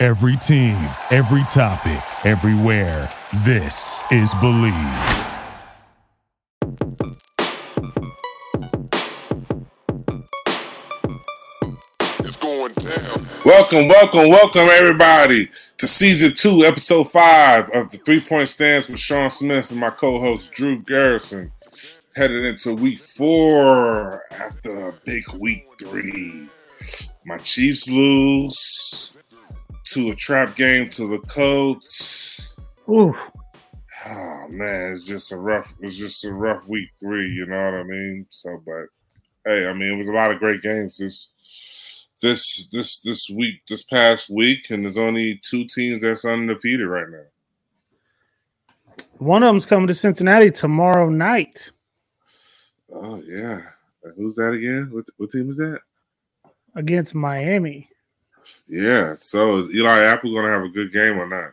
Every team, every topic, everywhere. This is Believe. It's going down. Welcome, welcome, welcome, everybody, to season two, episode five of the Three Point Stance with Sean Smith and my co host Drew Garrison. Headed into week four after a big week three. My Chiefs lose to a trap game to the Colts. Ooh, Oh man, it's just a rough. It's just a rough week three. You know what I mean? So, but hey, I mean, it was a lot of great games this this this this week, this past week, and there's only two teams that's undefeated right now. one of them's coming to Cincinnati tomorrow night Oh yeah, who's that again? What what team is that? against Miami. Yeah. So is Eli Apple gonna have a good game or not?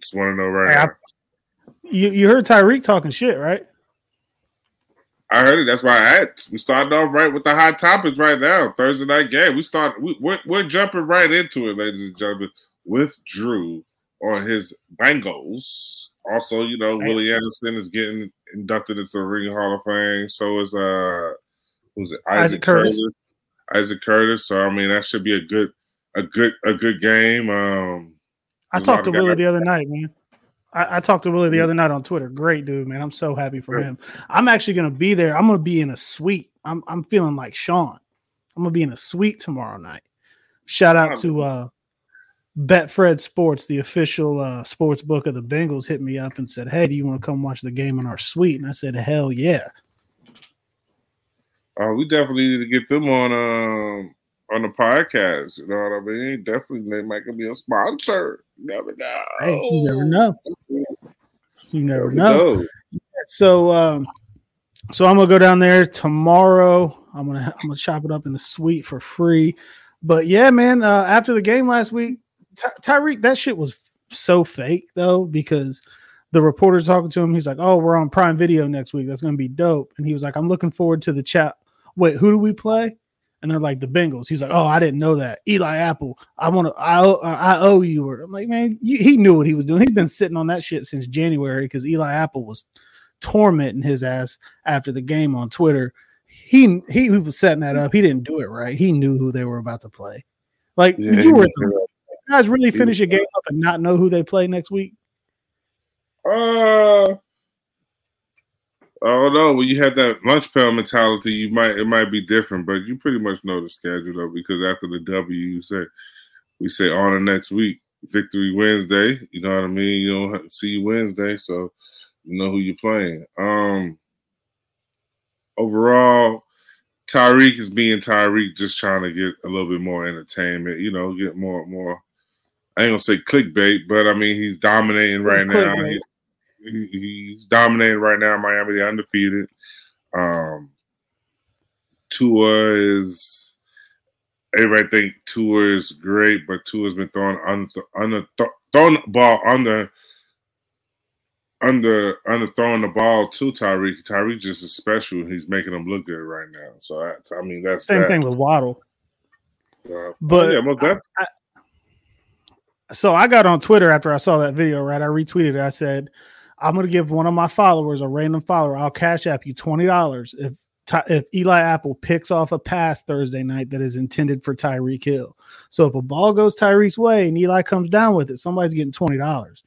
Just want to know right Hey, I- now. You you heard Tyreek talking shit, right? I heard it. That's why I asked. We started off right with the hot topics right now. Thursday night game. We start. We, we're, we're jumping right into it, ladies and gentlemen, with Drew on his Bengals. Also, you know, Right. Willie Anderson is getting inducted into the Ring Hall of Fame. So is uh, who's it? Isaac Curtis. Isaac Curtis. So I mean, that should be a good, a good, a good game. Um, I talked to Willie guys- the other night, man. I, I talked to Willie the other night on Twitter. Great dude, man. I'm so happy for Yeah. him. I'm actually gonna be there. I'm gonna be in a suite. I'm I'm feeling like Sean. I'm gonna be in a suite tomorrow night. Shout out to uh Betfred Sports, the official uh, sports book of the Bengals, hit me up and said, "Hey, do you want to come watch the game in our suite?" And I said, "Hell yeah!" Uh, we definitely need to get them on um on the podcast. You know what I mean? Definitely, they might be a sponsor. You never know. Hey, you never know. You never know. So um so I'm gonna go down there tomorrow. I'm gonna I'm gonna chop it up in the suite for free. But yeah, man, uh, after the game last week, Ty- Tyreek, that shit was so fake though, because the reporter's talking to him. He's like, Oh, we're on Prime Video next week. That's gonna be dope. And he was like, I'm looking forward to the chat. Wait, who do we play? And they're like the Bengals. He's like, "Oh, I didn't know that." Eli Apple, I want to, I, owe- I owe you. Or I'm like, man, you, he knew what he was doing. He's been sitting on that shit since January because Eli Apple was tormenting his ass after the game on Twitter. He he was setting that up. He didn't do it right. He knew who they were about to play. Like Yeah, you were guys really finish a game up and not know who they play next week. Uh, I don't know. When you have that lunch pail mentality, you might it might be different, but you pretty much know the schedule though, because after the W, you say we say on the next week, victory Wednesday. You know what I mean? You don't have, see you Wednesday, so you know who you're playing. Um, overall, Tyreek is being Tyreek, just trying to get a little bit more entertainment. You know, get more more. I ain't gonna say clickbait, but I mean he's dominating right It's now. He's, he- he's dominating right now. Miami, they're undefeated. Um, Tua is everybody think Tua is great, but Tua's been throwing under under throwing the ball under under under throwing the ball to Tyreek. Tyreek just is special. He's making him look good right now. So I, I mean that's Same that. thing with Waddle. Uh, But yeah, most definitely. so I got on Twitter after I saw that video, right? I retweeted it. I said, I'm gonna give one of my followers, a random follower, I'll cash app you twenty dollars if if Eli Apple picks off a pass Thursday night that is intended for Tyreek Hill. So if a ball goes Tyreek's way and Eli comes down with it, somebody's getting twenty dollars.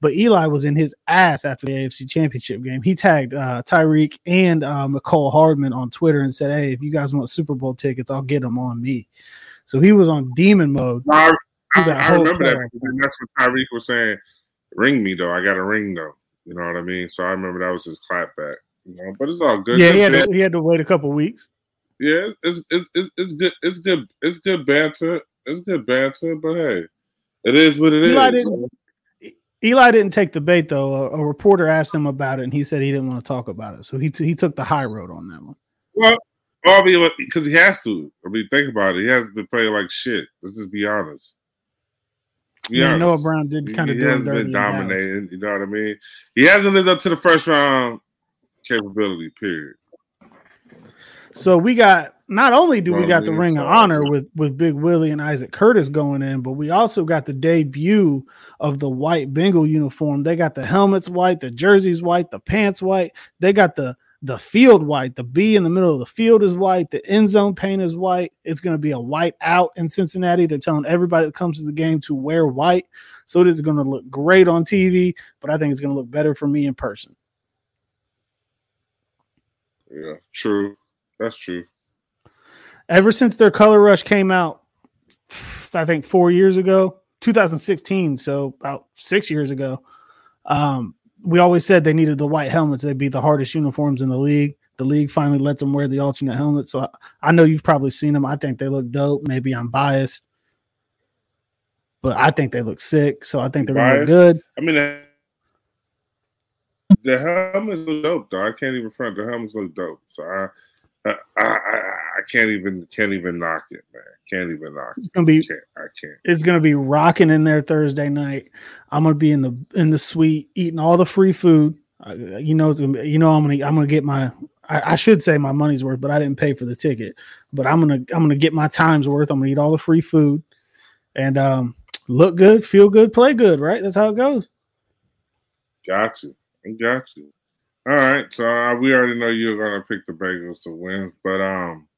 But Eli was in his ass after the AFC Championship game. He tagged uh, Tyreek and uh, Mecole Hardman on Twitter and said, "Hey, if you guys want Super Bowl tickets, I'll get them on me." So he was on demon mode. I, I, I remember that. And that's what Tyreek was saying. Ring me though. I got a ring though. You know what I mean? So I remember that was his clapback. You know, but it's all good. Yeah, Good he had, to, he had to wait a couple weeks. yeah, it's, it's it's it's good. It's good. It's good banter. It's good banter. But hey, It is what it is. Eli didn't. Eli didn't take the bait though. A, a reporter asked him about it, and he said he didn't want to talk about it. So he t- he took the high road on that one. Well, I mean, because he has to. I mean, think about it. He has been playing like shit. Let's just be honest. Yeah. Noah Brown did kind of he hasn't been dominating. You know what I mean? He hasn't lived up to the first round capability. Period. So we got not only do we got the Ring of Honor with with Big Willie and Isaac Curtis going in, but we also got the debut of the white Bengal uniform. They got the helmets white, the jerseys white, the pants white. They got the the field white. The B in the middle of the field is white. The end zone paint is white. It's going to be a white out in Cincinnati. They're telling everybody that comes to the game to wear white. So it is going to look great on TV, but I think it's going to look better for me in person. Yeah, true. That's true. ever since their color rush came out i think four years ago 2016 so about six years ago um, we always said they needed the white helmets. They'd be the hardest uniforms in the league. The league finally lets them wear the alternate helmet. So i, I know you've probably seen them. I think they look dope. Maybe i'm biased but i think they look sick. So i think they're look good. I mean, the, the helmets look dope, though. I can't even front. The helmets look dope. So I, I, I, I I can't even can't even knock it, man. Can't even knock it. it's gonna be Can't, I can't. it's gonna be rocking in there Thursday night. I'm gonna be in the in the suite eating all the free food. Uh, you know, it's gonna be, you know, I'm gonna I'm gonna get my I, I should say my money's worth, but I didn't pay for the ticket. But I'm gonna I'm gonna get my time's worth. I'm gonna eat all the free food and um, look good, feel good, play good. Right? That's how it goes. Got you. I got you. All right. So uh, we already know you're gonna pick the Bengals to win, but um,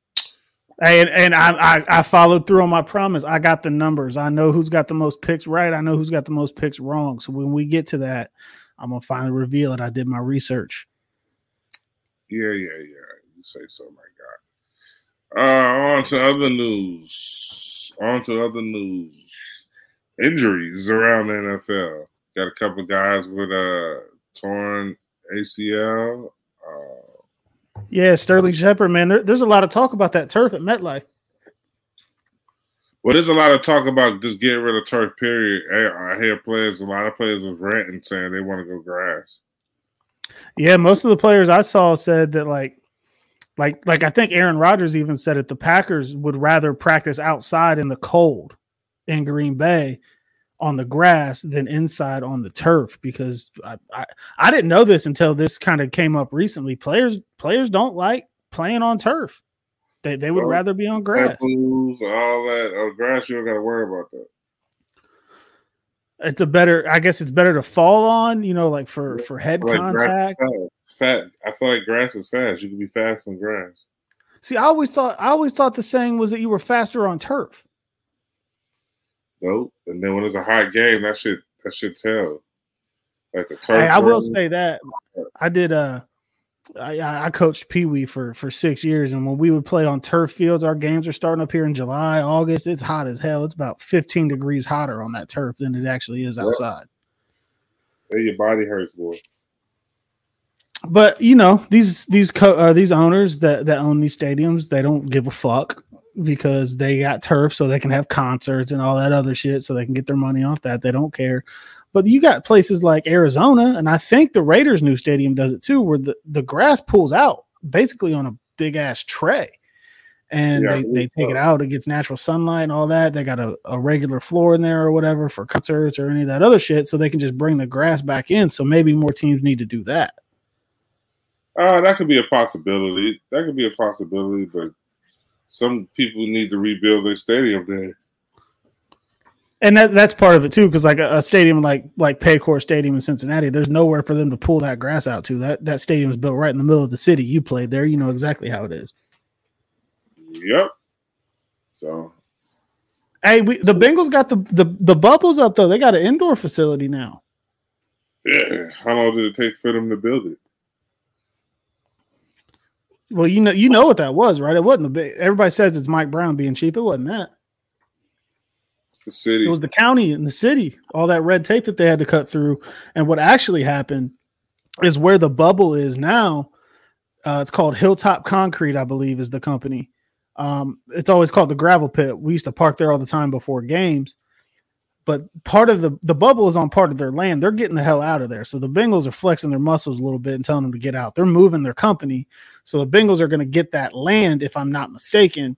And and I, I I followed through on my promise. I got the numbers. I know who's got the most picks right. I know who's got the most picks wrong. So when we get to that, I'm gonna finally reveal it. I did my research. yeah, yeah, yeah. You say so, my God. Uh, on to other news. On to other news. Injuries around the NFL. Got a couple guys with uh torn ACL. Uh, Yeah, Sterling Shepard, man. There, there's a lot of talk about that turf at MetLife. well, there's a lot of talk about just getting rid of turf. Period. I, I hear players, a lot of players was ranting saying they want to go grass. Yeah, most of the players I saw said that like like like I think Aaron Rodgers even said it the Packers would rather practice outside in the cold in Green Bay on the grass than inside on the turf because I I, I didn't know this until this kind of came up recently. Players players don't like playing on turf. They they would Well, rather be on grass. Tackles, all that. Oh, grass, you don't got to worry about that. It's a better I guess it's better to fall on, you know, like for for head like contact. Fat. I feel like grass is fast. You can be fast on grass. See, I always thought I always thought the saying was that you were faster on turf. Nope. And then when it's a hot game, that should that shit tell. Like the turf. Hey, I will say that I did. Uh, I, I I coached Pee Wee for for six years, and when we would play on turf fields, our games are starting up here in July, August. It's hot as hell. It's about fifteen degrees hotter on that turf than it actually is outside. hey, your body hurts, boy. But you know these these co- uh, these owners that that own these stadiums, they don't give a fuck because they got turf, so they can have concerts and all that other shit, so they can get their money off that. They don't care. But you got places like Arizona, and I think the Raiders' new stadium does it too, where the, the grass pulls out basically on a big ass tray. And Yeah, they, they take it out, it gets natural sunlight and all that. They got a, a regular floor in there or whatever for concerts or any of that other shit, so they can just bring the grass back in. So maybe more teams need to do that. Uh, that could be a possibility. That could be a possibility, but some people need to rebuild their stadium then. and that that's part of it too because like a, a stadium like like paycor stadium in cincinnati there's nowhere for them to pull that grass out to. That that stadium is built right in the middle of the city. You played there you know exactly how it is. Yep. So. Hey we, the bengals got the, the the bubbles up though. They got an indoor facility now. Yeah, how long did it take for them to build it? Well you know you know what that was right? It wasn't the big everybody says it's mike brown being cheap. It wasn't that. The city. it was the county and the city all that red tape that they had to cut through. And what actually happened is where the bubble is now uh, it's called hilltop concrete i believe is the company. Um, it's always called the gravel pit. We used to park there all the time before games but part of the the bubble is on part of their land. They're getting the hell out of there. So the Bengals are flexing their muscles a little bit and telling them to get out. They're moving their company. So the Bengals are going to get that land, if I'm not mistaken,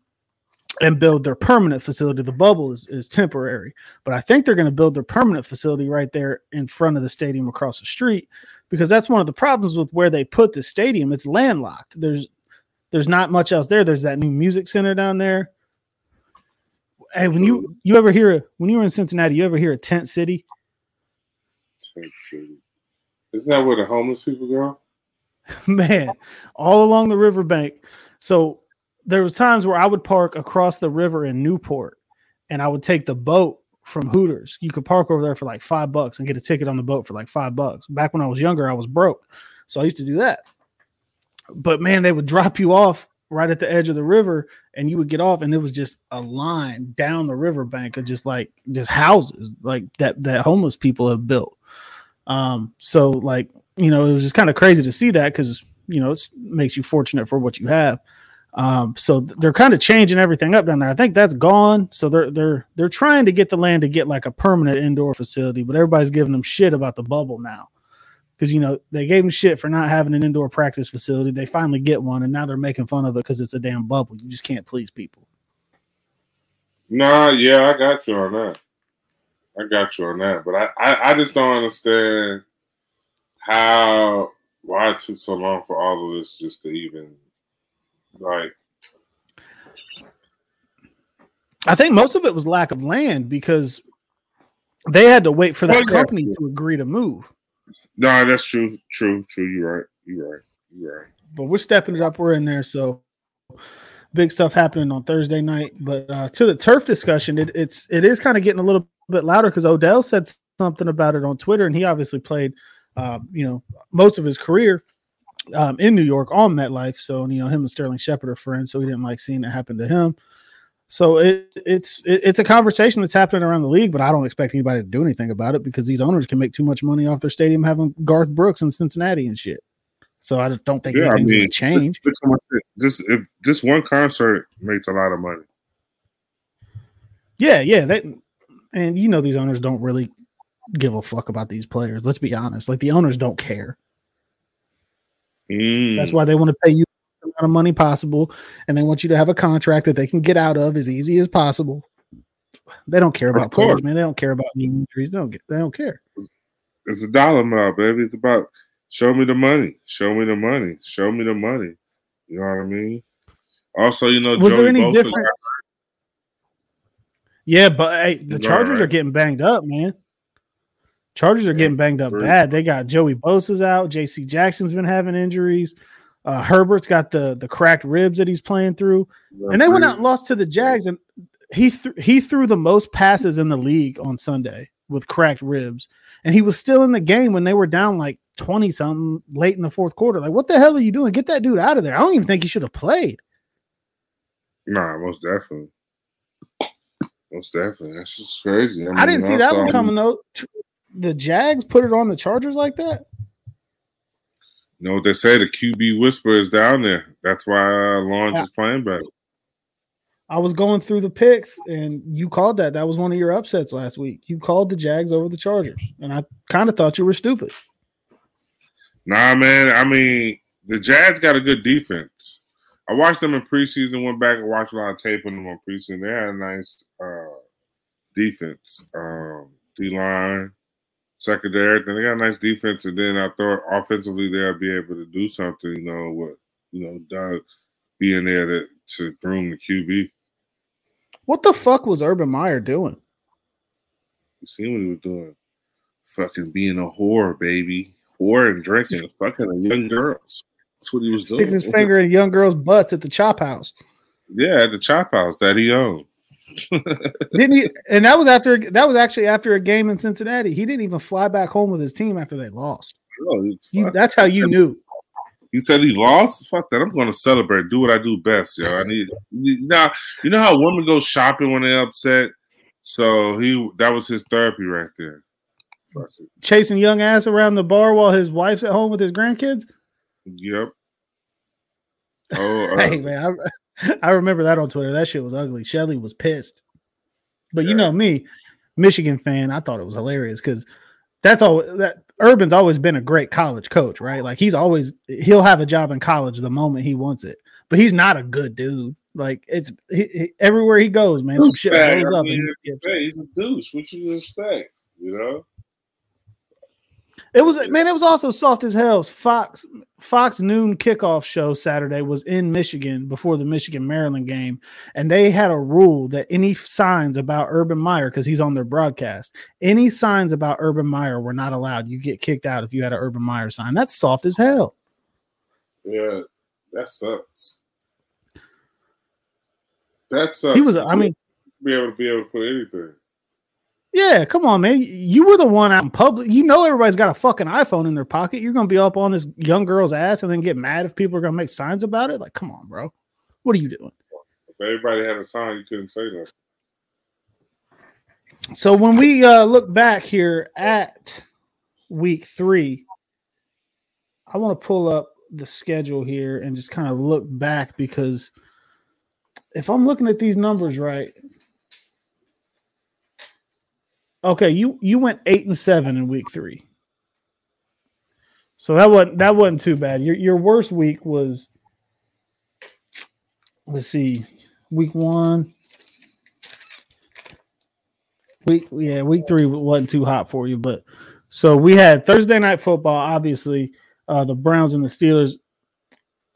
and build their permanent facility. The bubble is, is temporary, but I think they're going to build their permanent facility right there in front of the stadium across the street because that's one of the problems with where they put the stadium. It's landlocked. There's there's not much else there. There's that new music center down there. Hey, when you you ever hear when you were in Cincinnati, you ever hear a tent city? Tent City. Isn't that where the homeless people go? Man, all along the riverbank. So there was times where I would park across the river in Newport, and I would take the boat from Hooters. You could park over there for like five bucks and get a ticket on the boat for like five bucks. Back when I was younger, I was broke, so I used to do that. But man, they would drop you off right at the edge of the river and you would get off and it was just a line down the riverbank of just like just houses like that that homeless people have built. Um so like you know it was just kind of crazy to see that because you know it makes you fortunate for what you have. Um so th- they're kind of changing everything up down there. I think that's gone. So they're they're they're trying to get the land to get like a permanent indoor facility but everybody's giving them shit about the bubble now because you know they gave them shit for not having an indoor practice facility. They finally get one, and now they're making fun of it because it's a damn bubble. You just can't please people. Nah, yeah, I got you on that. I got you on that, but I, I, I just don't understand how why it took so long for all of this just to even like. I think most of it was lack of land because they had to wait for that company to agree to move. No, that's true, true, true. You're right. You're right. You're right. but we're stepping it up. We're in there, so big stuff happening on Thursday night. But uh, to the turf discussion, it, it's it is kind of getting a little bit louder because Odell said something about it on Twitter, and he obviously played, um, you know, most of his career um, in New York on MetLife. So you know, him and Sterling Shepard are friends, so he didn't like seeing it happen to him. So it, it's it, it's a conversation that's happening around the league, but I don't expect anybody to do anything about it because these owners can make too much money off their stadium having Garth Brooks in Cincinnati and shit. So I just don't think Yeah, I anything's mean, going to change. Look how much it- This if this one concert makes a lot of money. Yeah, yeah. That and you know these owners don't really give a fuck about these players. Let's be honest. Like the owners don't care. Mm. That's why they want to pay you amount of money possible, and they want you to have a contract that they can get out of as easy as possible. They don't care about players, man. They don't care about knee injuries. They don't get. They don't care. It's a dollar amount, baby. It's about show me the money, show me the money, show me the money. You know what I mean? Also, you know, Was there Joey any Bosa difference? Yeah, but hey, the Chargers are getting banged up, man. Chargers are Yeah, getting banged up bad. They got Joey Bosa's out. J.C. Jackson's been having injuries. Uh, Herbert's got the the cracked ribs that he's playing through. And they went out and lost to the Jags, and he th- he threw the most passes in the league on Sunday with cracked ribs, and he was still in the game when they were down like twenty something late in the fourth quarter. Like, what the hell are you doing? Get that dude out of there! I don't even think he should have played. Nah, most definitely. Most definitely. That's just crazy. I didn't see that one coming though. The Jags put it on the Chargers like that. You know what they say? The QB whisper is down there. That's why uh, Lawrence Yeah. is playing better. I was going through the picks, and you called that. That was one of your upsets last week. You called the Jags over the Chargers, and I kind of thought you were stupid. Nah, man. I mean, the Jags got a good defense. I watched them in preseason. Went back and watched a lot of tape on them on preseason. They had a nice uh, defense. Um, D line, secondary. Then they got a nice defense, and then I thought offensively they'll be able to do something. You know what? You know, Doug being there to to groom the QB. What the fuck was Urban Meyer doing? You see what he was doing? Fucking being a whore, baby. Whore and drinking, fucking young girls. That's what he was Sticking doing. Sticking his finger in young girls' butts at the chop house. Yeah, at the chop house that he owned. Didn't he? And that was after that was actually after a game in Cincinnati. He didn't even fly back home with his team after they lost. No, You, that's how you knew. he said he lost. Fuck that! I'm going to celebrate. Do what I do best, yo. I need now. You know how women go shopping when they're upset. So he that was his therapy right there. Chasing young ass around the bar while his wife's at home with his grandkids. Yep. Oh, uh, Hey man, I, I remember that on Twitter. That shit was ugly. Shelly was pissed. But you know me, Michigan fan, I thought it was hilarious because that's all that Urban's always been a great college coach, right? Like he's always he'll have a job in college the moment he wants it, but he's not a good dude. Like it's he, he, everywhere he goes, man. Some shit blows I up. mean, and he gets- hey, he's a douche. What you expect? You know? It was man, it was also soft as hell. Fox Fox noon kickoff show Saturday was in Michigan before the Michigan Maryland game, and they had a rule that any signs about Urban Meyer because he's on their broadcast, any signs about Urban Meyer were not allowed. You get kicked out if you had an Urban Meyer sign. That's soft as hell. Yeah, that sucks. That sucks. He was, I mean, be able to be able to put anything. Yeah, come on, man. You were the one out in public. You know everybody's got a fucking iPhone in their pocket. You're gonna be up on this young girl's ass and then get mad if people are gonna make signs about it. Like, come on, bro. What are you doing? If everybody had a sign, you couldn't say nothing. So when we uh, look back here at week three, I want to pull up the schedule here and just kind of look back because if I'm looking at these numbers right, okay, you you went eight and seven in week three, so that wasn't that wasn't too bad. Your your worst week was let's see, week one. Week yeah, week three wasn't too hot for you, but so we had Thursday night football. Obviously, uh, the Browns and the Steelers.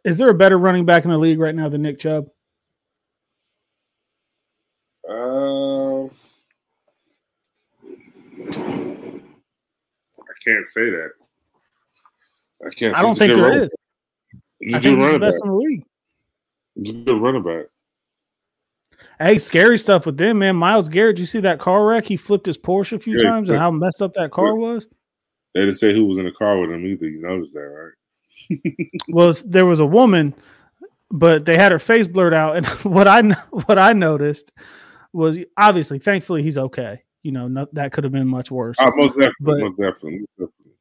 Is there a better running back in the league right now than Nick Chubb? Um, I can't say that. I can't. I don't think there running- is. He's I a think good he's the running back. in the league. He's a good running back. Hey, scary stuff with them, man. Myles Garrett, you see that car wreck? He flipped his Porsche a few Yeah, times and how messed up that car was. They didn't say who was in the car with him either. You noticed that, right? Well, there was a woman, but they had her face blurred out. And what I what I noticed was obviously, thankfully, he's okay. You know, no, that could have been much worse. Oh, most definitely, But- most definitely, most definitely.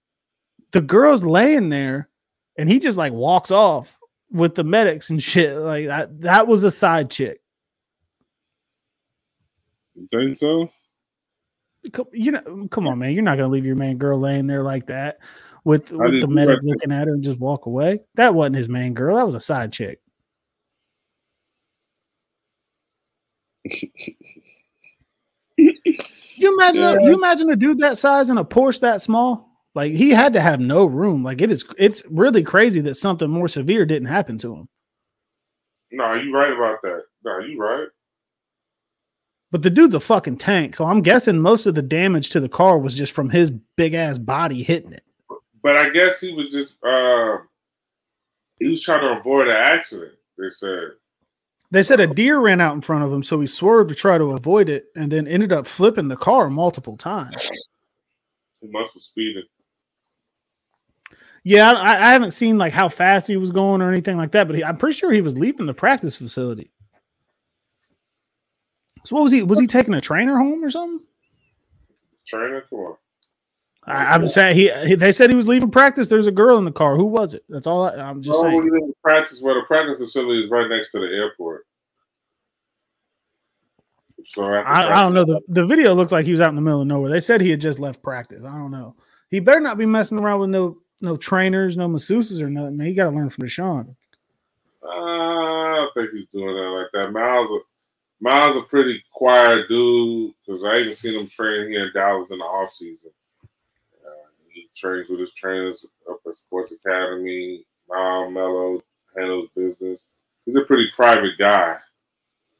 the girl's laying there, and he just like walks off with the medics and shit. Like that, that was a side chick. You think so? You know, mm, come on, man. You're not gonna leave your main girl laying there like that with, with the medic looking at her and just walk away. That wasn't his main girl. That was a side chick. you imagine a, you imagine a dude that size in a Porsche that small? Like he had to have no room. Like it is it's really crazy that something more severe didn't happen to him. No, you right about that. No, you right. But the dude's a fucking tank. So I'm guessing most of the damage to the car was just from his big ass body hitting it. But I guess he was just uh he was trying to avoid an accident. They said. They said a deer ran out in front of him, so he swerved to try to avoid it and then ended up flipping the car multiple times. He must have speeded. Yeah, I, I haven't seen like how fast he was going or anything like that, but he, I'm pretty sure he was leaving the practice facility. So what was he? Was he taking a trainer home or something? Trainer, come on. I, I'm saying he, he. They said he was leaving practice. There's a girl in the car. Who was it? That's all. I, I'm just Oh, saying. in practice, well, the practice facility is right next to the airport. So I, I don't know. The, the video looks like he was out in the middle of nowhere. They said he had just left practice. I don't know. He better not be messing around with no no trainers, no masseuses or nothing. Man, he got to learn from Deshaun. Uh, I don't think he's doing that like that. Myles, a, Myles, a pretty quiet dude because I even seen him train here in Dallas in the off season. He trains with his trainers up at Sports Academy. Myles Mellow handles business. He's a pretty private guy.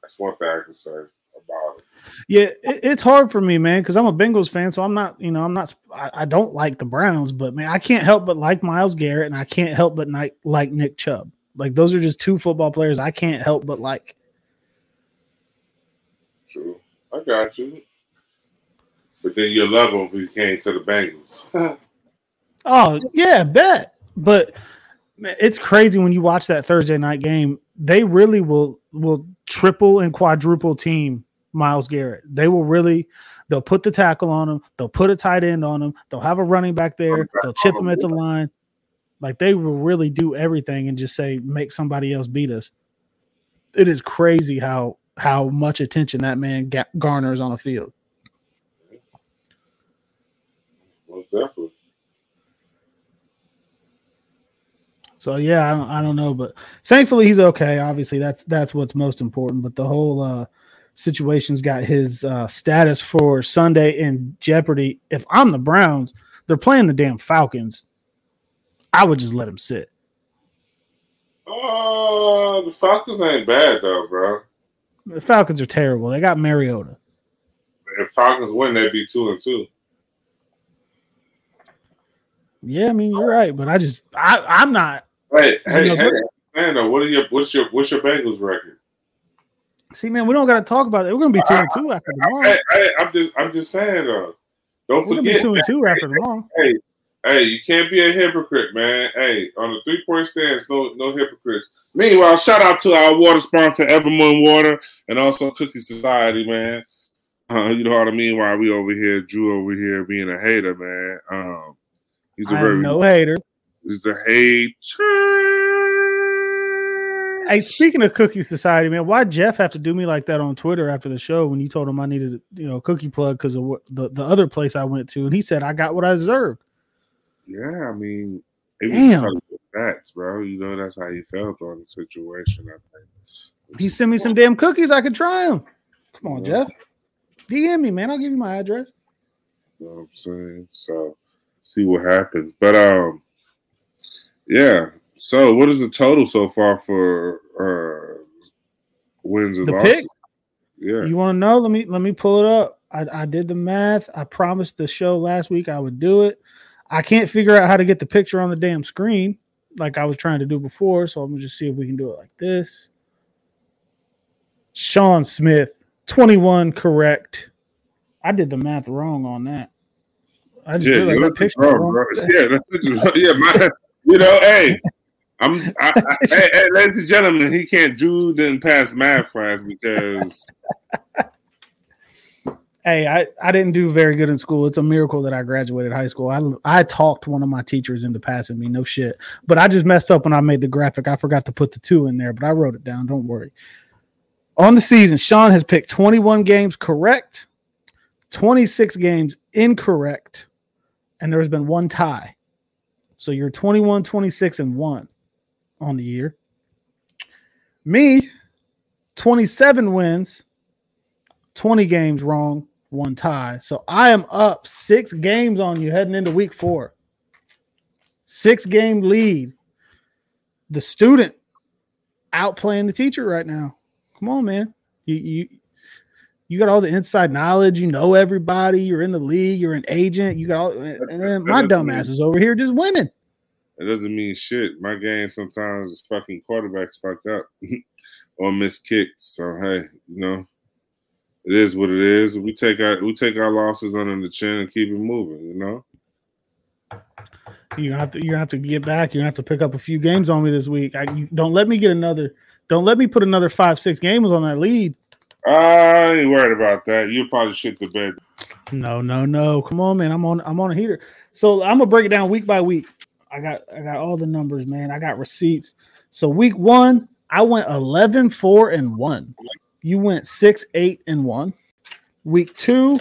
That's one thing I can say about him. Yeah, it, it's hard for me, man, because I'm a Bengals fan. So I'm not, you know, I'm not. I, I don't like the Browns, but man, I can't help but like Myles Garrett, and I can't help but like like Nick Chubb. Like those are just two football players I can't help but like. True, I got you. But then your level if you came to the Bengals. Oh yeah, bet. But it's crazy when you watch that Thursday night game. They really will will triple and quadruple team Myles Garrett. They will really. They'll put the tackle on him. They'll put a tight end on him. They'll have a running back there. They'll chip him at the line. Like they will really do everything and just say make somebody else beat us. It is crazy how how much attention that man ga- garners on a field. most definitely. So yeah, I don't, I don't know, but thankfully he's okay. Obviously, that's that's what's most important. But the whole uh, situation's got his uh, status for Sunday in jeopardy. If I'm the Browns, they're playing the damn Falcons. I would just let him sit. Uh, the Falcons ain't bad though, bro. The Falcons are terrible. They got Mariota. If Falcons win, they'd be two and two. Yeah, I mean you're right, but I just I I'm not. Hey, hey, You know, hey, Sando, what are your what's your what's your Bengals record? See, man, we don't got to talk about it. We're gonna be two and two after tomorrow. Hey, hey, I'm just I'm just saying though. Don't We're forget, two and two after tomorrow. hey, hey, you can't be a hypocrite, man. Hey, on the three point stance, no no hypocrites. Meanwhile, shout out to our water sponsor, Evermoon Water, and also Cookie Society, man. Uh, you know what I mean? While we over here, Drew over here being a hater, man. Um, he's a I very no hater. He's a hater. Hey, speaking of Cookie Society, man, why Jeff have to do me like that on Twitter after the show when you told him I needed, you know, cookie plug because of what, the the other place I went to, and he said I got what I deserved. Yeah, I mean, it was Damn. telling you facts, bro. You know that's how you felt on the situation. I think He sent me some damn cookies. I could try them. Come on, Yeah. Jeff. DM me, man. I'll give you my address. You know what I'm saying? So see what happens. But um yeah. So what is the total so far for uh wins and The losses? pick? Yeah. You want to know? Let me let me pull it up. I, I did the math. I promised the show last week I would do it. I can't figure out how to get the picture on the damn screen like I was trying to do before. So I'm gonna just see if we can do it like this. Sean Smith, 21 correct. I did the math wrong on that. I just yeah, realized picture wrong, bro. Yeah, yeah, my, you know, hey. I'm I, I, hey, hey, ladies and gentlemen, he can't Drew didn't pass math class because Hey, I, I didn't do very good in school. It's a miracle that I graduated high school. I I talked one of my teachers into passing me. No shit. But I just messed up when I made the graphic. I forgot to put the two in there, but I wrote it down. Don't worry. On the season, Sean has picked 21 games correct, 26 games incorrect, and there's been one tie. So you're 21, 26, and 1 on the year. Me, 27 wins, 20 games wrong, one tie. So I am up six games on you heading into week four. Six game lead. The student outplaying the teacher right now. Come on, man. You you you got all the inside knowledge. You know everybody. You're in the league. You're an agent. You got all, and then my dumbass is over here just winning. it doesn't mean shit. My game sometimes is fucking quarterbacks fucked up or miss kicks. So hey, you know, it is what it is. We take our we take our losses under the chin and keep it moving. You know. You have to you have to get back. You have to pick up a few games on me this week. I, you, don't let me get another. Don't let me put another five six games on that lead. I ain't worried about that. You probably shit the bed. No, no, no. Come on, man. I'm on I'm on a heater. So I'm gonna break it down week by week. I got I got all the numbers, man. I got receipts. So week one, I went 11, 4, and 1. You went 6, 8, and 1. Week two,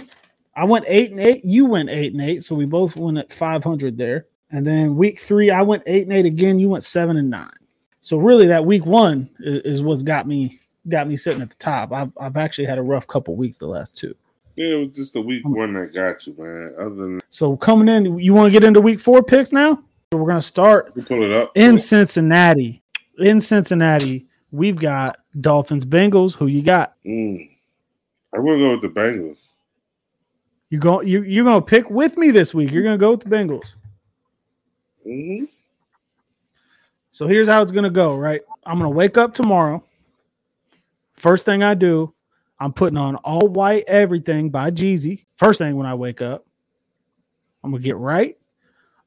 I went 8 and 8. You went 8 and 8. So we both went at 500 there. And then week three, I went 8 and 8 again. You went 7 and 9. So really that week one is, is what's got me got me sitting at the top. I've I've actually had a rough couple weeks the last two. Yeah, it was just the week one that got you, man. Other than So coming in, you want to get into week four picks now? So we're gonna start pull it up in Cincinnati. In Cincinnati, we've got Dolphins Bengals. Who you got? Mm. I will go with the Bengals. You go you you're gonna pick with me this week. You're gonna go with the Bengals. Mm-hmm. So here's how it's gonna go, right? I'm gonna wake up tomorrow. First thing I do, I'm putting on all white everything by Jeezy. First thing when I wake up, I'm gonna get right.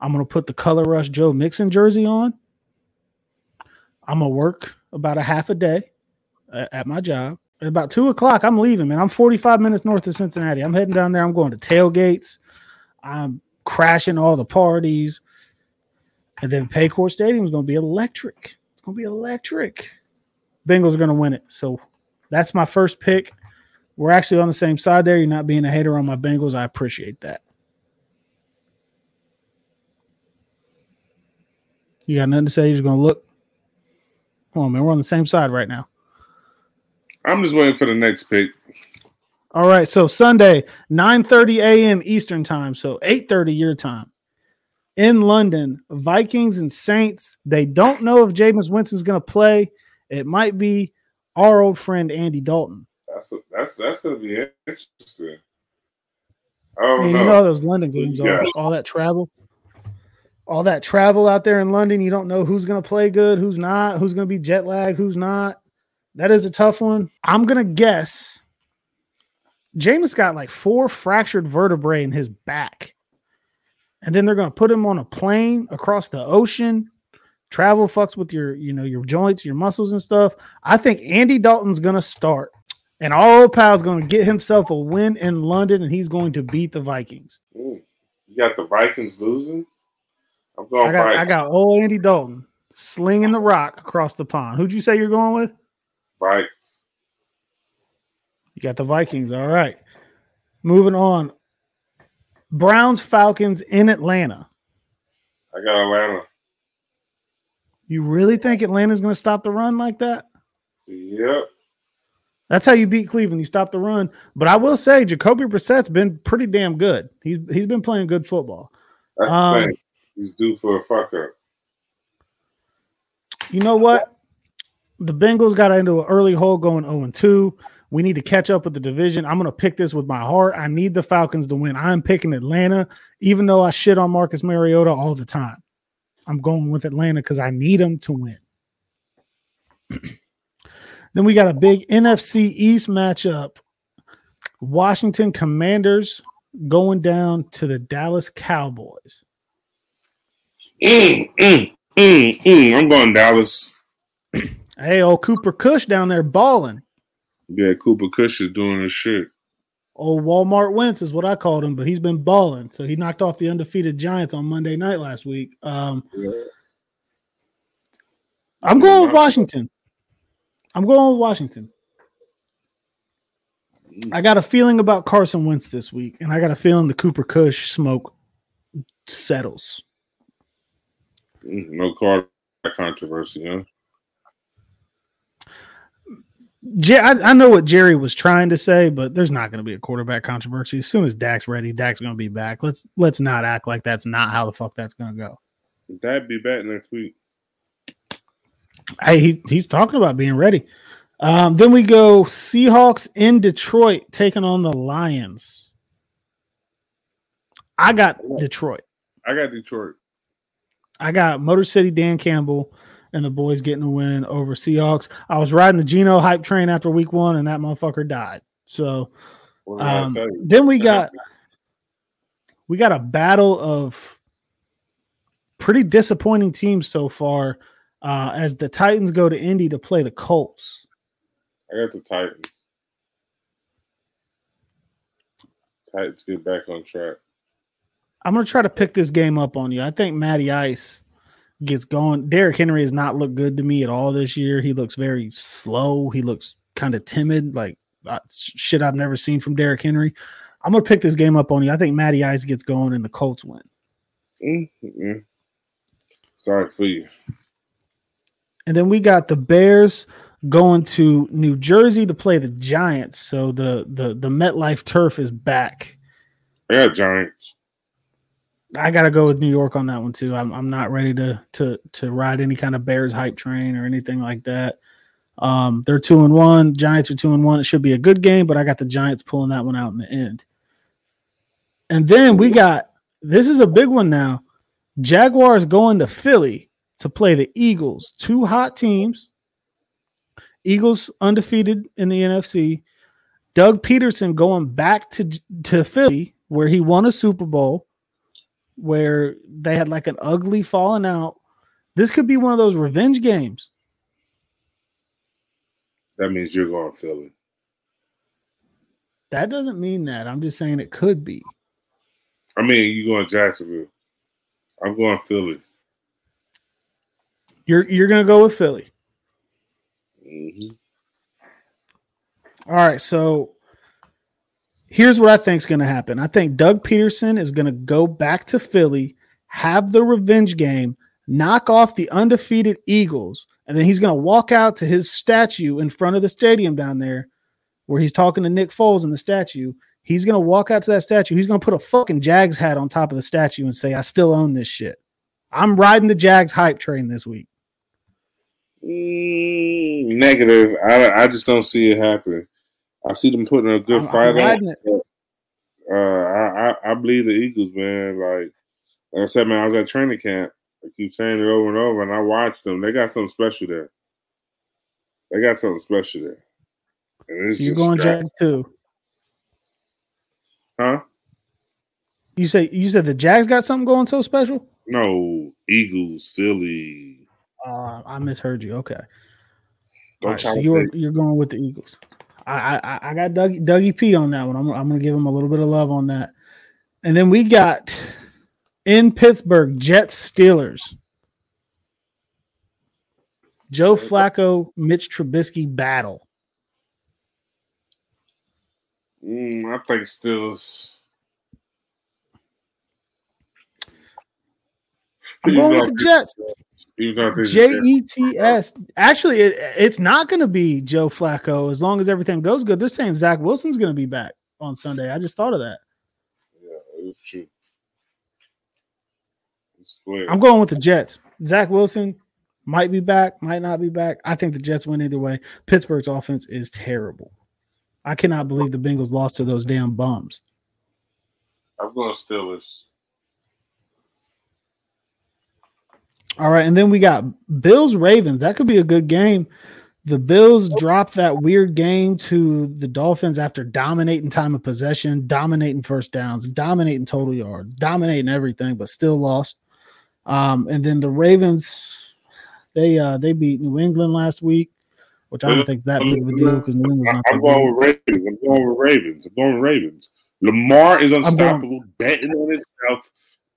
I'm gonna put the Color Rush Joe Mixon jersey on. I'm gonna work about a half a day uh, at my job. At about two o'clock, I'm leaving, man. I'm 45 minutes north of Cincinnati. I'm heading down there. I'm going to tailgates. I'm crashing all the parties. And then Paycor Stadium is going to be electric. It's going to be electric. Bengals are going to win it. So that's my first pick. We're actually on the same side there. You're not being a hater on my Bengals. I appreciate that. You got nothing to say? You're just gonna look. Come on, man. We're on the same side right now. I'm just waiting for the next pick. All right. So Sunday, 9:30 a.m. Eastern time. So 8:30 your time. In London, Vikings and Saints. They don't know if Jameis Winston's gonna play. It might be our old friend Andy Dalton. That's that's that's gonna be interesting. I I don't mean, know. you know those London games Yeah. All that travel. All that travel out there in London, you don't know who's going to play good, who's not, who's going to be jet lagged, who's not. That is a tough one. I'm going to guess Jameis got like four fractured vertebrae in his back. And then they're going to put him on a plane across the ocean. Travel fucks with your, you know, your joints, your muscles and stuff. I think Andy Dalton's going to start. And our old pal's going to get himself a win in London and he's going to beat the Vikings. Mm. You got the Vikings losing. I'm going I got Vikings. I got old Andy Dalton slinging the rock across the pond. Who'd you say you're going with? Vikings. You got the Vikings. All right. Moving on. Browns Falcons in Atlanta. I got Atlanta. You really think Atlanta's going to stop the run like that? Yep. That's how you beat Cleveland. You stop the run. But I will say Jacoby Brissett's been pretty damn good. He's he's been playing good football. That's Um, the. He's due for a fuck up. You know what? The Bengals got into an early hole going 0 2. We need to catch up with the division. I'm going to pick this with my heart. I need the Falcons to win. I'm picking Atlanta, even though I shit on Marcus Mariota all the time. I'm going with Atlanta because I need them to win. then we got a big NFC East matchup. Washington Commanders going down to the Dallas Cowboys. Mm, mm, mm, mm. I'm going Dallas. Hey, old Cooper Cush down there balling. Yeah, Cooper Cush is doing his shit. Old Walmart Wentz is what I called him, but he's been balling. So he knocked off the undefeated Giants on Monday night last week. Um, I'm going with Washington. I'm going with Washington. I got a feeling about Carson Wentz this week, and I got a feeling the Cooper Cush smoke settles. Mm, No card controversy, huh? I, know what Jerry was trying to say, but there's not going to be a quarterback controversy. As soon as Dak's ready, Dak's going to be back. Let's let's not act like that's not how the fuck that's going to go. Dak be back next week. Hey, he, he's talking about being ready. Um, then we go Seahawks in Detroit taking on the Lions. I got Detroit. I got Detroit. I got Motor City Dan Campbell and the boys getting a win over Seahawks. I was riding the Geno hype train after week one, and that motherfucker died. So What did I um, then we got we got a battle of pretty disappointing teams so far uh, as the Titans go to Indy to play the Colts. I got the Titans. Titans get back on track. I'm gonna try to pick this game up on you. I think Matty Ice gets going. Derrick Henry has not looked good to me at all this year. He looks very slow. He looks kind of timid, like uh, shit I've never seen from Derrick Henry. I'm gonna pick this game up on you. I think Matty Ice gets going and the Colts win. Mm-hmm. Sorry for you. And then we got the Bears going to New Jersey to play the Giants. So the the the MetLife turf is back. I got Giants. I gotta go with New York on that one too. I'm I'm not ready to to to ride any kind of Bears hype train or anything like that. Um, they're two and one. Giants are two and one. It should be a good game, but I got the Giants pulling that one out in the end. And then we got this is a big one now. Jaguars going to Philly to play the Eagles. Two hot teams. Eagles undefeated in the NFC. Doug Pederson going back to to Philly where he won a Super Bowl where they had like an ugly falling out. This could be one of those revenge games. That means you're going Philly. That doesn't mean that. I'm just saying it could be. I mean, you going Jacksonville. I'm going Philly. You're you're gonna go with Philly. hmm All right, so here's what I think is going to happen. I think Doug Pederson is going to go back to Philly, have the revenge game, knock off the undefeated Eagles, and then he's going to walk out to his statue in front of the stadium down there where he's talking to Nick Foles in the statue. He's going to walk out to that statue. He's going to put a fucking Jags hat on top of the statue and say, I still own this shit. I'm riding the Jags hype train this week. Mm, negative. I, I just don't see it happening. I see them putting a good I'm- I'm fight on. it. Uh, I, I I believe the Eagles, man. Like like I said, man, I was at training camp. I keep saying it over and over, and I watched them. They got something special there. They got something special there. So you're going Jags too. Huh? You say you said the Jags got something going so special? No, Eagles, Philly. Uh, I misheard you. Okay. Right, so you're you're going with the Eagles. I I, I got Doug, Dougie P on that one. I'm I'm gonna give him a little bit of love on that. And then we got in Pittsburgh Jets Steelers. Joe Flacco, Mitch Trubisky battle. Mm, I think Steelers. I'm going with the Jets. Even though I think the J Jets- E T S. Actually, it, it's not going to be Joe Flacco as long as everything goes good. They're saying Zach Wilson's going to be back on Sunday. I just thought of that. Yeah, it's true. It's. I'm going with the Jets. Zach Wilson might be back, might not be back. I think the Jets win either way. Pittsburgh's offense is terrible. I cannot believe the Bengals lost to those damn bums. I'm going Steelers. All right, and then we got Bills Ravens. That could be a good game. The Bills dropped that weird game to the Dolphins after dominating time of possession, dominating first downs, dominating total yards, dominating everything, but still lost. Um, and then the Ravens, they uh they beat New England last week, which I don't think that big of a deal because New England's not I'm going good. with Ravens. I'm going with Ravens. I'm going with Ravens. Lamar is going- unstoppable, betting on himself.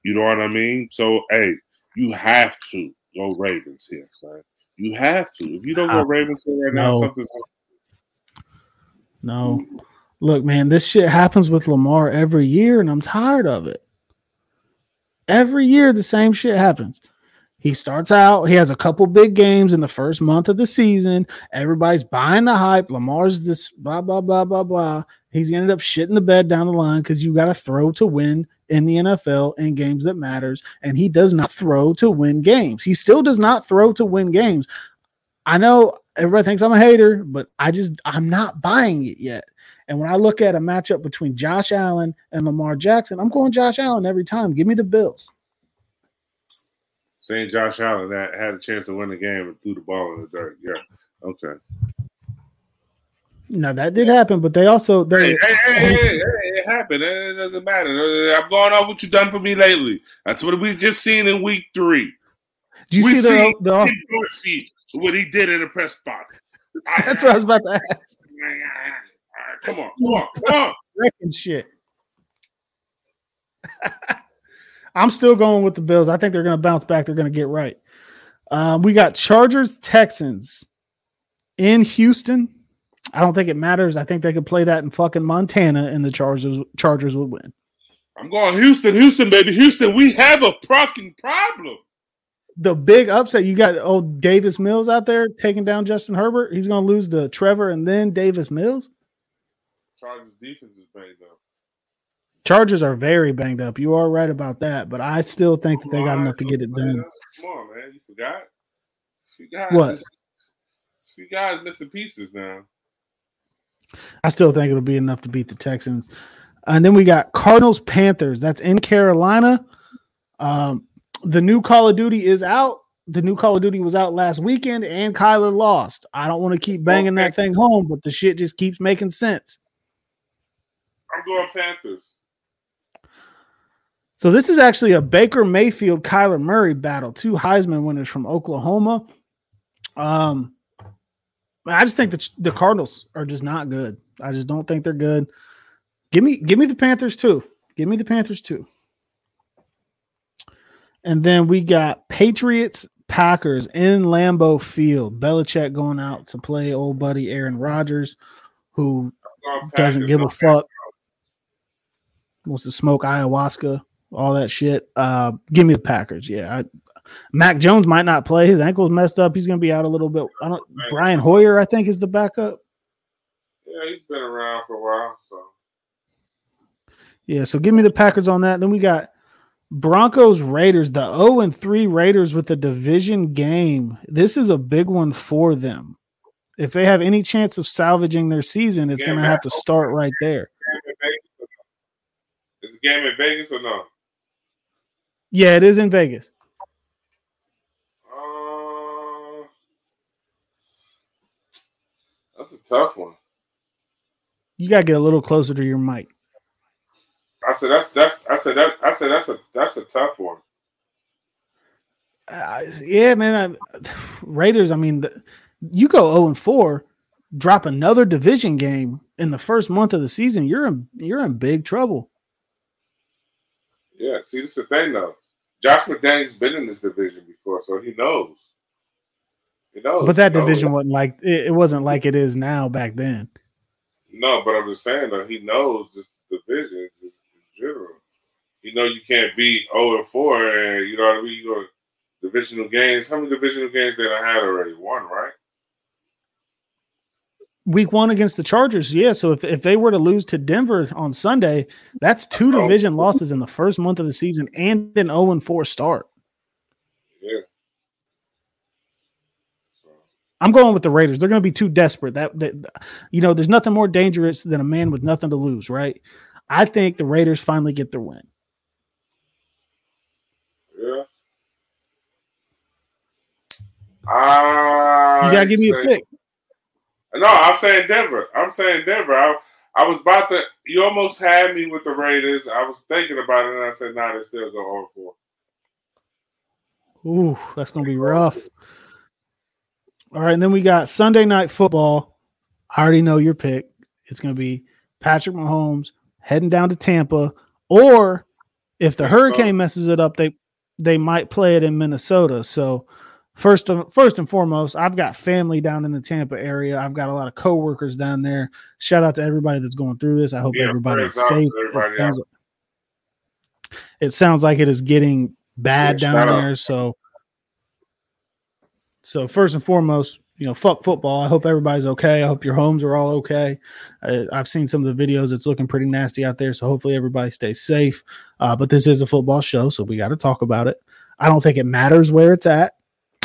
You know what I mean? So, hey, you have to go Ravens here, son. You have to. If you don't go Uh, Ravens here right now, no. something's No. Look, man, this shit happens with Lamar every year, and I'm tired of it. Every year, the same shit happens. He starts out, he has a couple big games in the first month of the season. Everybody's buying the hype. Lamar's this blah, blah, blah, blah, blah. He's ended up shitting the bed down the line because you got to throw to win in the NFL in games that matters. And he does not throw to win games. He still does not throw to win games. I know everybody thinks I'm a hater, but I just I'm not buying it yet. And when I look at a matchup between Josh Allen and Lamar Jackson, I'm going Josh Allen every time. Give me the Bills. Saying Josh Allen that had a chance to win the game and threw the ball in the dirt. Yeah. Okay. Now that did happen, but they also they hey, hey, hey, hey, it happened. It doesn't matter. I'm going off what you've done for me lately. That's what we just seen in week three. did you we see the, see the Dorsey, what he did in the press box. that's what I was about to ask. Come on, come on, come on. Wrecking shit. I'm still going with the Bills. I think they're going to bounce back. They're going to get right. Um, we got Chargers Texans in Houston. I don't think it matters. I think they could play that in fucking Montana, and the Chargers Chargers would win. I'm going Houston, Houston, baby, Houston. We have a fucking problem. the big upset you got old Davis Mills out there taking down Justin Herbert. He's going to lose to Trevor and then Davis Mills. Chargers defense is banged up. Chargers are very banged up. You are right about that, but I still think that they got enough to get it done. Come on, man. You forgot. It's a few guys. What? It's, it's a few guys missing pieces now. I still think it'll be enough to beat the Texans. And then we got Cardinals Panthers. That's in Carolina. Um, the new Call of Duty is out. The new Call of Duty was out last weekend, and Kyler lost. I don't want to keep banging that thing home, but the shit just keeps making sense. I'm going Panthers. So this is actually a Baker Mayfield Kyler Murray battle, two Heisman winners from Oklahoma. Um, I just think that the Cardinals are just not good. I just don't think they're good. Give me, give me the Panthers too. Give me the Panthers too. And then we got Patriots Packers in Lambeau Field. Belichick going out to play old buddy Aaron Rodgers, who doesn't give a fuck. Wants to smoke ayahuasca, all that shit. Uh, give me the Packers. Yeah, I, Mac Jones might not play. His ankle's messed up. He's going to be out a little bit. I don't. Brian Hoyer, I think, is the backup. Yeah, he's been around for a while. So Yeah, so give me the Packers on that. Then we got Broncos Raiders, the 0 and 3 Raiders with a division game. This is a big one for them. If they have any chance of salvaging their season, it's going to have to start right there. is the game in Vegas or no? Yeah, it is in Vegas. Uh, that's a tough one. You got to get a little closer to your mic. I said that's that's I said that I said that's a that's a tough one. Uh, yeah, man. I, Raiders. I mean, the, you go zero and four, drop another division game in the first month of the season. You're in you're in big trouble. Yeah, see, this is the thing though. Josh McDaniels been in this division before, so he knows. He knows. But that knows. division wasn't like it, it wasn't like it is now back then. No, but I'm just saying though, he knows this division just in general. You know, you can't beat 0 and 4, and you know what I mean. You go divisional games. How many divisional games they I had already? One, right? Week one against the Chargers, yeah. So if, if they were to lose to Denver on Sunday, that's two Oh. division losses in the first month of the season and an 0 and 4 start. Yeah. I'm going with the Raiders. They're going to be too desperate. That, that you know, there's nothing more dangerous than a man with nothing to lose, right? I think the Raiders finally get their win. yeah. I You got to give me a pick. No, I'm saying Denver. I'm saying Denver. I, I was about to. You almost had me with the Raiders. I was thinking about it, and I said, "Nah, they still go on four." Ooh, that's going to be rough. All right, and then we got Sunday night football. I already know your pick. It's going to be Patrick Mahomes heading down to Tampa, or if the Hurricane messes it up, they they might play it in Minnesota. So first of, first and foremost, I've got family down in the Tampa area. I've got a lot of coworkers down there. Shout out to everybody that's going through this. I hope Yeah, everybody's prayers out to safe. everybody it, sounds, it sounds like it is getting bad Yeah, down there. So so first and foremost, you know, fuck football. I hope everybody's okay. I hope your homes are all okay. Uh, I've seen some of the videos; it's looking pretty nasty out there. So hopefully everybody stays safe. Uh, but this is a football show, so we got to talk about it. I don't think it matters where it's at.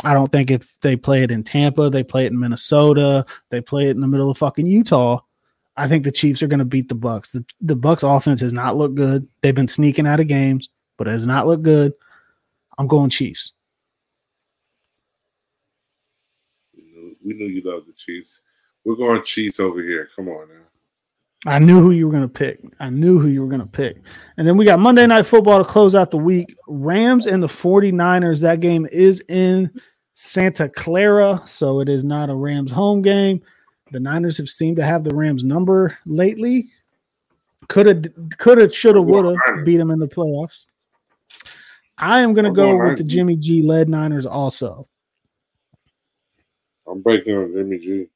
I don't think if they play it in Tampa, they play it in Minnesota, they play it in the middle of fucking Utah. I think the Chiefs are going to beat the Bucs. The, the Bucs offense has not looked good. They've been sneaking out of games, but it has not looked good. I'm going Chiefs. We knew, we knew you loved the Chiefs. We're going Chiefs over here. Come on now. I knew who you were going to pick. I knew who you were going to pick. And then we got Monday Night Football to close out the week. Rams and the 49ers. That game is in Santa Clara, so it is not a Rams home game. The Niners have seemed to have the Rams number lately. Could have, could have, should have, would have beat them in the playoffs. I am going to go with the Jimmy G led Niners also. I'm breaking on Jimmy G.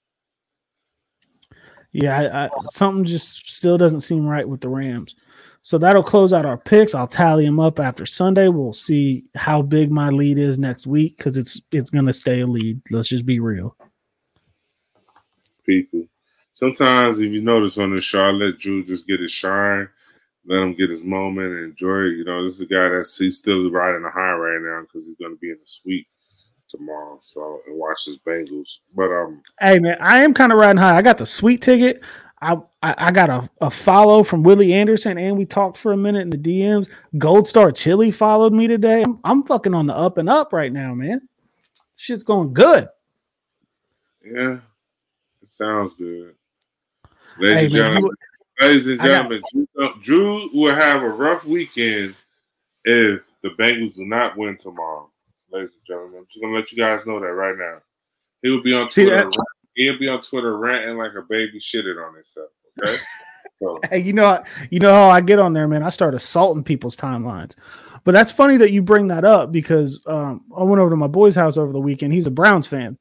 Yeah, I, I, something just still doesn't seem right with the Rams. So that'll close out our picks. I'll tally them up after Sunday. We'll see how big my lead is next week because it's it's gonna stay a lead. Let's just be real. People. Sometimes, if you notice on the show, I let Drew just get his shine, let him get his moment and enjoy it. You know, this is a guy that's he's still riding a high right now because he's to be in the suite tomorrow. So and watch his Bengals. But um, Hey man, I am kind of riding high. I got the sweet ticket. I, I, I got a, a follow from Willie Anderson, and we talked for a minute in the DMs. Gold Star Chili followed me today. I'm, I'm fucking on the up and up right now, man. Shit's going good. yeah, it sounds good. Ladies Hey and gentlemen, ladies and I got- Drew, Drew will have a rough weekend if the Bengals do not win tomorrow. Ladies and gentlemen, I'm just gonna let you guys know that right now. He will be on See Twitter. that? He'll be on Twitter ranting like a baby shitted on himself. Okay, so Hey, you know, you know how I get on there, man. I start assaulting people's timelines. But that's funny that you bring that up because um, I went over to my boy's house over the weekend. He's a Browns fan,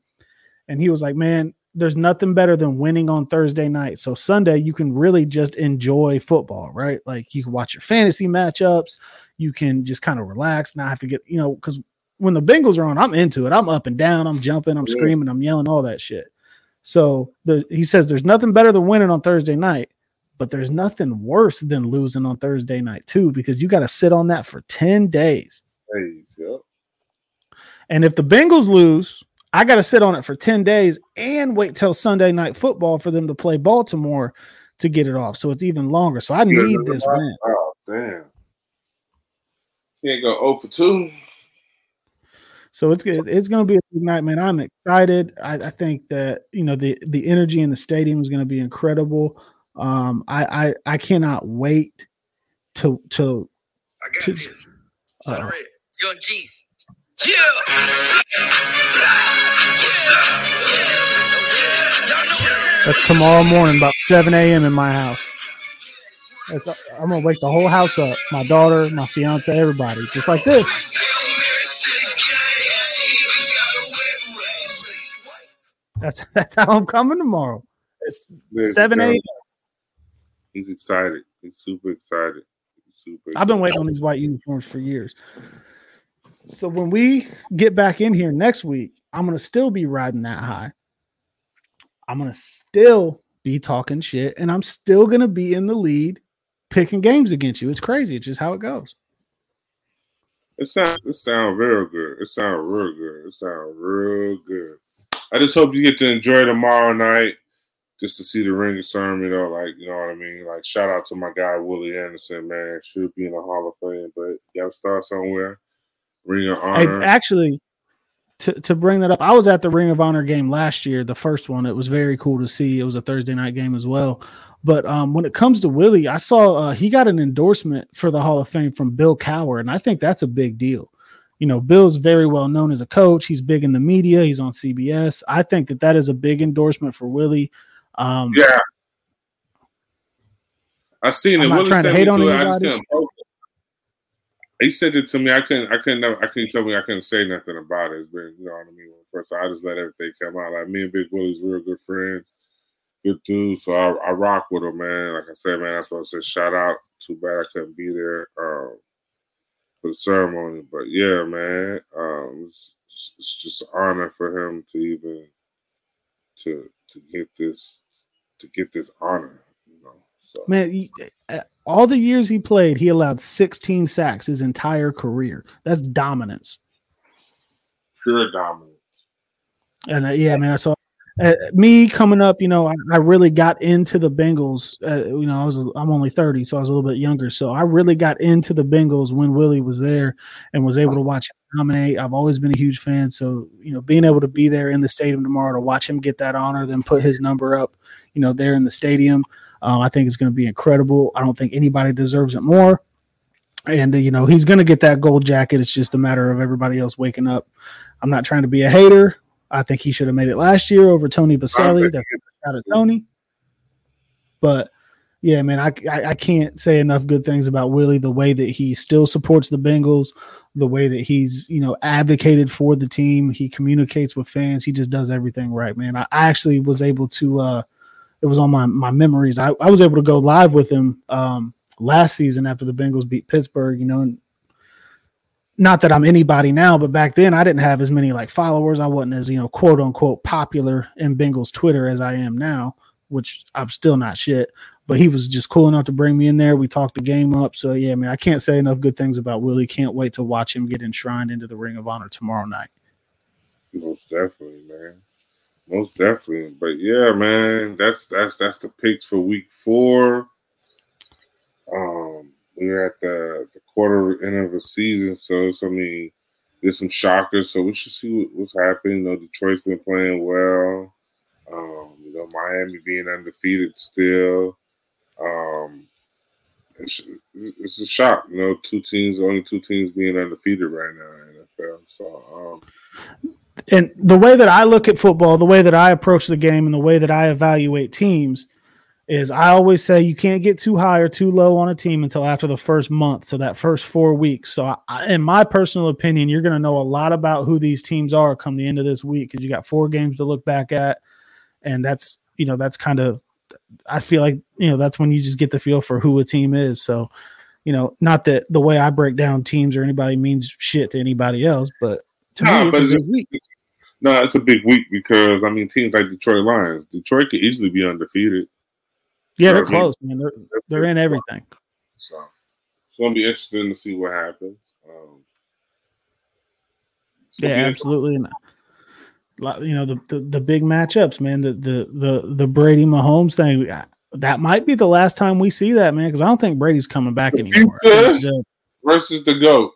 and he was like, "Man, there's nothing better than winning on Thursday night. So Sunday you can really just enjoy football, right? Like you can watch your fantasy matchups, you can just kind of relax, not have to get, you know, because when the Bengals are on, I'm into it. I'm up and down. I'm jumping. I'm Yeah. screaming. I'm yelling. All that shit. So the, he says there's nothing better than winning on Thursday night, but there's nothing worse than losing on Thursday night too, because you got to sit on that for ten days. And if the Bengals lose, I got to sit on it for 10 days and wait till Sunday night football for them to play Baltimore to get it off. So it's even longer. So I need this win. Oh, damn. Can't go 0 for 2. So it's. It's going to be a big night, man. I'm excited. I, I think that you know the the energy in the stadium is going to be incredible. Um, I, I I cannot wait to to I got To- this. Sorry. Young. Yeah. that's tomorrow morning about 7 a.m. in my house. It's, I'm gonna wake the whole house up. My daughter, my fiance, everybody, just like this. That's that's how I'm coming tomorrow. It's Listen, 7 yo, a.m. He's excited. He's super excited. He's super I've been waiting on these white uniforms for years. So when we get back in here next week, I'm gonna still be riding that high. I'm gonna still be talking shit, and I'm still gonna be in the lead, picking games against you. It's crazy. It's just how it goes. It sounds it sound real good. It sound real good. It sound real good. I just hope you get to enjoy tomorrow night just to see the ring of sermon, you know, like you know what I mean. Like shout out to my guy Willie Anderson, man. Should be in the Hall of Fame, but you gotta start somewhere. Ring of honor. actually, to, to bring that up, I was at the Ring of Honor game last year, the first one. It was very cool to see. It was a Thursday night game as well. But um, when it comes to Willie, I saw uh, he got an endorsement for the Hall of Fame from Bill Cowher, and I think that's a big deal. You know, Bill's very well known as a coach. He's big in the media. He's on CBS. I think that that is a big endorsement for Willie. Um, yeah. I seen it. Willie trying to sent me on to it. I just couldn't post it. He said it to me. I couldn't. I couldn't. Never, I couldn't tell me. I couldn't say nothing about it. It's been, you know what I mean. First, I just let everything come out. Like me and Big Willie's real good friends, good dude. So I, I rock with him, man. Like I said, man, that's what I said. Shout out. Too bad I couldn't be there um, for the ceremony, but yeah, man, um, it's, it's just an honor for him to even to to get this to get this honor. You know, so Man, he- uh, all the years he played, he allowed 16 sacks his entire career. That's dominance. pure dominance. And uh, yeah, man, I saw uh, me coming up. You know, I, I really got into the Bengals. Uh, you know, I was I'm only 30, so I was a little bit younger. So I really got into the Bengals when Willie was there and was able to watch him dominate. I've always been a huge fan. So you know, being able to be there in the stadium tomorrow to watch him get that honor, then put his number up, you know, there in the stadium, um, I think it's going to be incredible. I don't think anybody deserves it more. And uh, you know, he's going to get that gold jacket. It's just a matter of everybody else waking up. I'm not trying to be a hater. I think he should have made it last year over Tony Boselli. That's out of Tony. But yeah, man, I, I I can't say enough good things about Willie. The way that he still supports the Bengals, the way that he's you know advocated for the team, he communicates with fans. He just does everything right, man. I, I actually was able to. uh It was on my my memories. I, I was able to go live with him um last season after the Bengals beat Pittsburgh. You know, and not that I'm anybody now, but back then I didn't have as many like followers. I wasn't as you know quote unquote popular in Bengals Twitter as I am now, which I'm still not shit. But he was just cool enough to bring me in there. We talked the game up. So yeah, I man, I can't say enough good things about Willie. Can't wait to watch him get enshrined into the Ring of Honor tomorrow night. Most definitely, man. Most definitely. But yeah, man, that's that's that's the picks for week four. Um, we're at the, the quarter end of the season, so it's, I mean, there's some shockers. So we should see what, what's happening. You know, Detroit's been playing well. Um, you know, Miami being undefeated still. Um, it's, it's a shock. You know, two teams, only two teams being undefeated right now in NFL. So, um, and the way that I look at football, the way that I approach the game, and the way that I evaluate teams is I always say you can't get too high or too low on a team until after the first month, so that first four weeks. So, I, in my personal opinion, you're going to know a lot about who these teams are come the end of this week because you got four games to look back at, and that's you know that's kind of I feel like you know that's when you just get the feel for who a team is. So, you know, not that the way I break down teams or anybody means shit to anybody else, but to Nah, me, it's but it's- week. No, it's a big week because I mean teams like Detroit Lions. Detroit could easily be undefeated. Yeah, they're close, man. They're, they're in everything. So it's gonna be interesting to see what happens. Um, Yeah, absolutely. And, uh, you know the, the the big matchups, man. The the the the Brady Mahomes thing. Uh, that might be the last time we see that, man. Because I don't think Brady's coming back The anymore. just- versus the goat.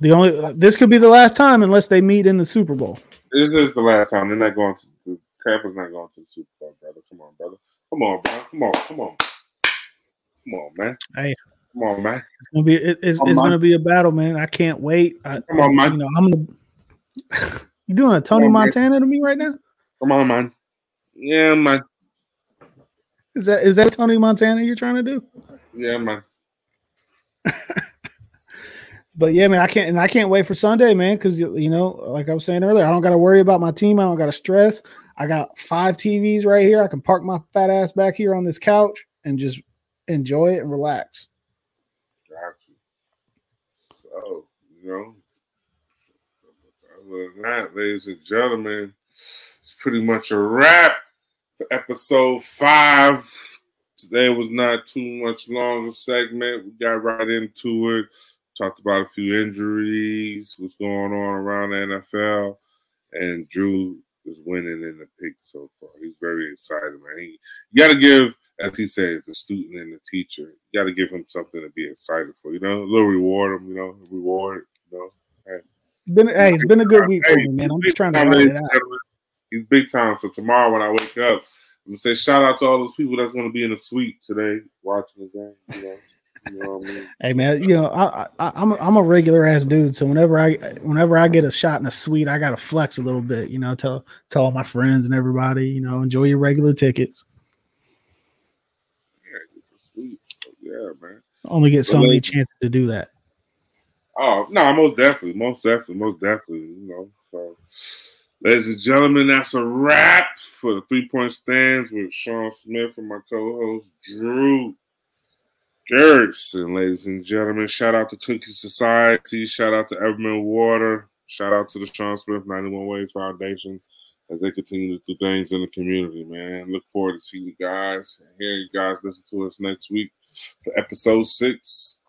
The only uh, this could be the last time unless they meet in the Super Bowl. This is the last time. They're not going to Tampa's not going to the Super Bowl, brother. Come on, brother. Come on, bro. Come on, come on. Come on, man. Hey. Come on, man. It's gonna be it, it's, it's gonna be a battle, man. I can't wait. I, Come on, man. You know, I'm gonna. You doing a Tony on, man. Montana to me right now? Come on, man. Yeah, man. Is that is that Tony Montana you're trying to do? Yeah, man. But yeah, man, I can't and I can't wait for Sunday, man, because you know, like I was saying earlier, I don't got to worry about my team. I don't got to stress. I got five TVs right here. I can park my fat ass back here on this couch and just enjoy it and relax. Got you. So, you know, other than that, ladies and gentlemen, it's pretty much a wrap for episode five. Today was not too much longer segment. We got right into it. Talked about a few injuries, what's going on around the NFL, and Drew is winning in the pick so far. He's very excited, man. He, you got to give, as he said, the student and the teacher, you got to give him something to be excited for. You know, a little reward him. You know, reward. You know, Been hey, it's been a good week for Hey, me, man. I'm just trying to big time, write it out. He's big time. So tomorrow when I wake up, I'm gonna say shout out to all those people that's gonna be in the suite today watching the game. You know, you know I mean. Hey man, you know I, I I'm a, I'm a regular ass dude, so whenever I whenever I get a shot in a suite, I gotta flex a little bit. You know, tell tell all my friends and everybody, you know, enjoy your regular tickets. Yeah, get the suite. So, yeah, man. Only get so Well, many like- chances to do that. Oh no, most definitely, most definitely, most definitely. You know, so ladies and gentlemen, that's a wrap for the three point stands with Sean Smith and my co-host Drew Gerson. Ladies and gentlemen, shout out to Cookie Society, shout out to Everman Water, shout out to the Sean Smith 91 Ways Foundation as they continue to do things in the community. Man, look forward to seeing you guys hearing you guys listen to us next week for episode six.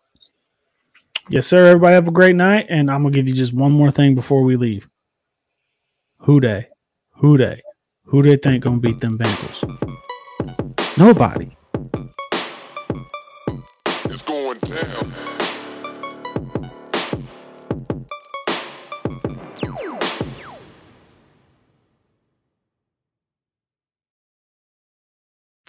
Yes, sir. Everybody have a great night, and I'm gonna give you just one more thing before we leave. Who they? Who they? Who they think gonna beat them Bengals? Nobody.